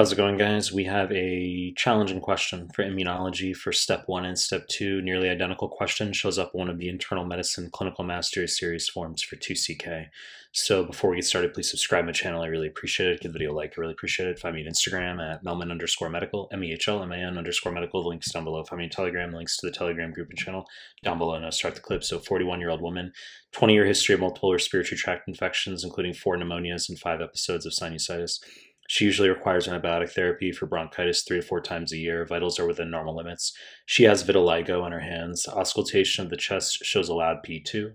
How's it going, guys? We have a challenging question for immunology for step one and step two. Nearly identical question shows up one of the internal medicine clinical mastery series forms for 2CK. So before we get started, please subscribe my channel. I really appreciate it. Give the video a like. I really appreciate it. Find me on Instagram at mehlman underscore medical, M-E-H-L-M-A-N underscore medical. The links down below. Find me on Telegram. Links to the Telegram group and channel down below. Now start the clip. So 41-year-old woman, 20-year history of multiple respiratory tract infections, including four pneumonias and five episodes of sinusitis. She usually requires antibiotic therapy for bronchitis three to four times a year. Vitals are within normal limits. She has vitiligo on her hands. Auscultation of the chest shows a loud P2.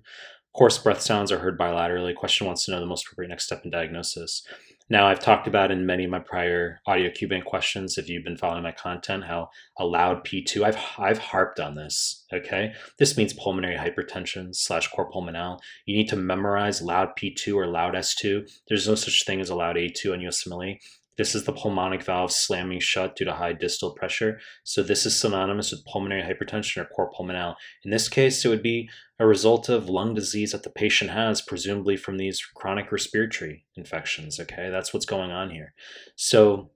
Coarse breath sounds are heard bilaterally. Question wants to know the most appropriate next step in diagnosis. Now, I've talked about in many of my prior audio Q-Bank questions, if you've been following my content, how a loud P2, I've, I've harped on this, okay? This means pulmonary hypertension slash cor pulmonale. You need to memorize loud P2 or loud S2. There's no such thing as a loud A2 on USMLE. This is the pulmonic valve slamming shut due to high distal pressure. So this is synonymous with pulmonary hypertension or cor pulmonale. In this case, it would be a result of lung disease that the patient has, presumably from these chronic respiratory infections. Okay, that's what's going on here. So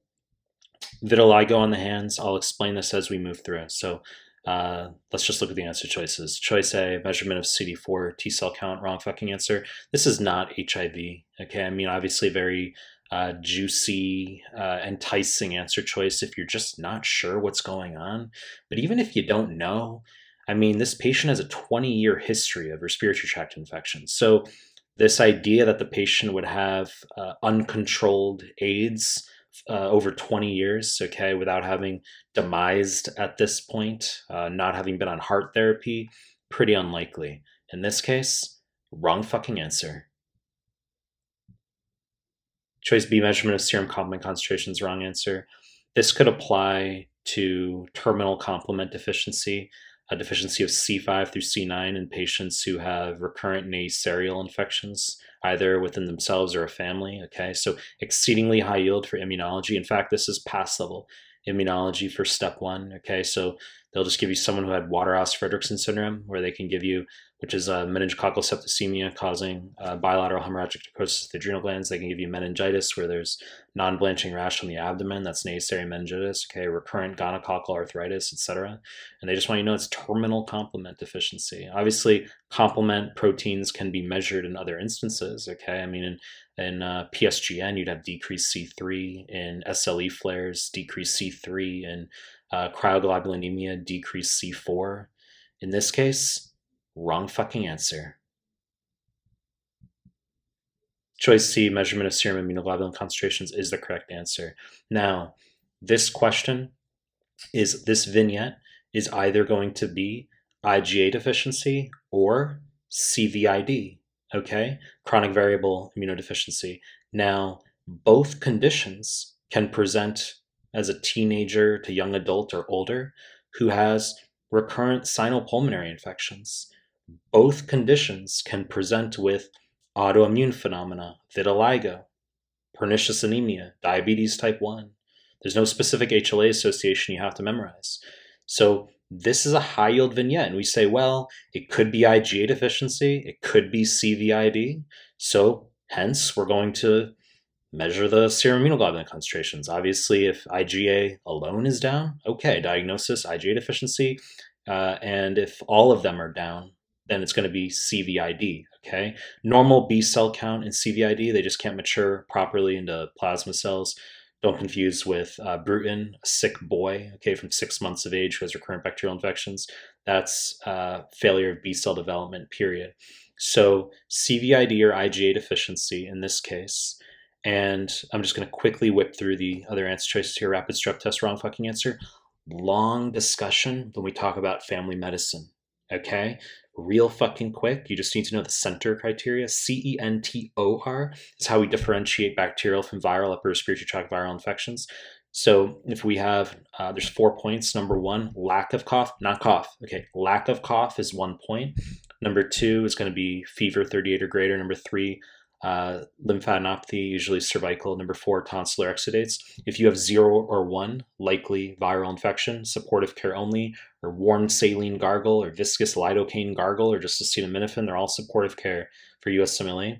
vitiligo on the hands, I'll explain this as we move through. So uh, let's just look at the answer choices. Choice A, measurement of CD4 T cell count, wrong fucking answer. This is not HIV. Okay, I mean, obviously very uh, juicy, uh, enticing answer choice if you're just not sure what's going on. But even if you don't know, I mean, this patient has a 20 year history of respiratory tract infections. So, this idea that the patient would have uh, uncontrolled AIDS uh, over 20 years, okay, without having demised at this point, uh, not having been on HAART therapy, pretty unlikely. In this case, wrong fucking answer. Choice B, measurement of serum complement concentrations, wrong answer. This could apply to terminal complement deficiency, a deficiency of C5 through C9 in patients who have recurrent neisseria infections, either within themselves or a family. Okay, so exceedingly high yield for immunology. In fact, this is pass level immunology for step one. Okay, so they'll just give you someone who had Waterhouse Friderichsen syndrome, where they can give you which is a meningococcal septicemia causing uh, bilateral hemorrhagic necrosis of the adrenal glands. They can give you meningitis where there's non-blanching rash on the abdomen. That's Neisseria meningitis. Okay, recurrent gonococcal arthritis, etc. And they just want you to know it's terminal complement deficiency. Obviously, complement proteins can be measured in other instances. Okay, I mean in in uh, PSGN you'd have decreased C3 in SLE flares, decreased C3 in uh, cryoglobulinemia, decreased C4. In this case, Wrong fucking answer. Choice C, measurement of serum immunoglobulin concentrations, is the correct answer. Now, this question is this vignette is either going to be IgA deficiency or CVID, okay? Chronic variable immunodeficiency. Now, both conditions can present as a teenager to young adult or older who has recurrent sinopulmonary infections. Both conditions can present with autoimmune phenomena, vitiligo, pernicious anemia, diabetes type 1. There's no specific HLA association you have to memorize. So this is a high yield vignette. And we say, well, it could be IgA deficiency, it could be CVID. So hence, we're going to measure the serum immunoglobulin concentrations. Obviously, if IgA alone is down, okay, diagnosis, IgA deficiency. Uh, and if all of them are down, then it's going to be CVID. Okay, normal B cell count in CVID, they just can't mature properly into plasma cells. Don't confuse with uh, Bruton, a sick boy, okay, from six months of age who has recurrent bacterial infections. That's uh, failure of B cell development, period. So CVID or IgA deficiency in this case. And I'm just going to quickly whip through the other answer choices here. Rapid strep test, wrong fucking answer. Long discussion when we talk about family medicine. Okay, real fucking quick. You just need to know the CENTOR criteria. C E N T O R is how we differentiate bacterial from viral upper respiratory tract viral infections. So if we have, uh, there's four points. Number one, lack of cough, not cough. Okay, lack of cough is one point. Number two is going to be fever 38 or greater. Number three, uh, lymphadenopathy, usually cervical. Number four, tonsillar exudates. If you have zero or one, likely viral infection, supportive care only, or warm saline gargle, or viscous lidocaine gargle, or just acetaminophen, they're all supportive care for USMLE.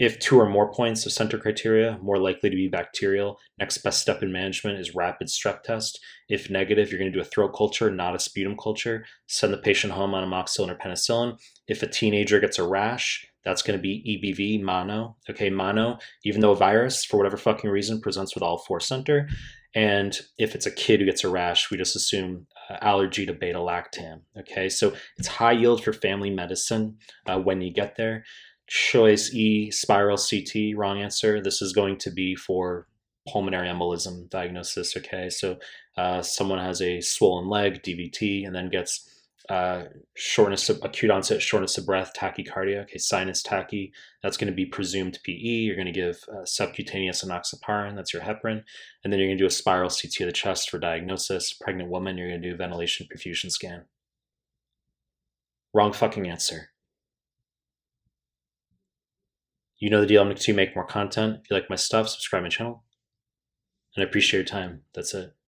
If two or more points of Centor criteria, more likely to be bacterial. Next best step in management is rapid strep test. If negative, you're going to do a throat culture, not a sputum culture. Send the patient home on amoxicillin or penicillin. If a teenager gets a rash, that's going to be EBV mono. Okay, mono, even though a virus, for whatever fucking reason, presents with all four Centor. And if it's a kid who gets a rash, we just assume uh, allergy to beta lactam. Okay, so it's high yield for family medicine uh, when you get there choice E, spiral CT, wrong answer. This is going to be for pulmonary embolism diagnosis. Okay, so uh, someone has a swollen leg, DVT, and then gets uh, shortness of acute onset shortness of breath, tachycardia. Okay, sinus tachy. That's going to be presumed PE. You're going to give uh, subcutaneous enoxaparin. That's your heparin, and then you're going to do a spiral CT of the chest for diagnosis. Pregnant woman, you're going to do ventilation perfusion scan. Wrong fucking answer. You know the deal. I'm going to make more content. If you like my stuff, subscribe my channel. And I appreciate your time. That's it.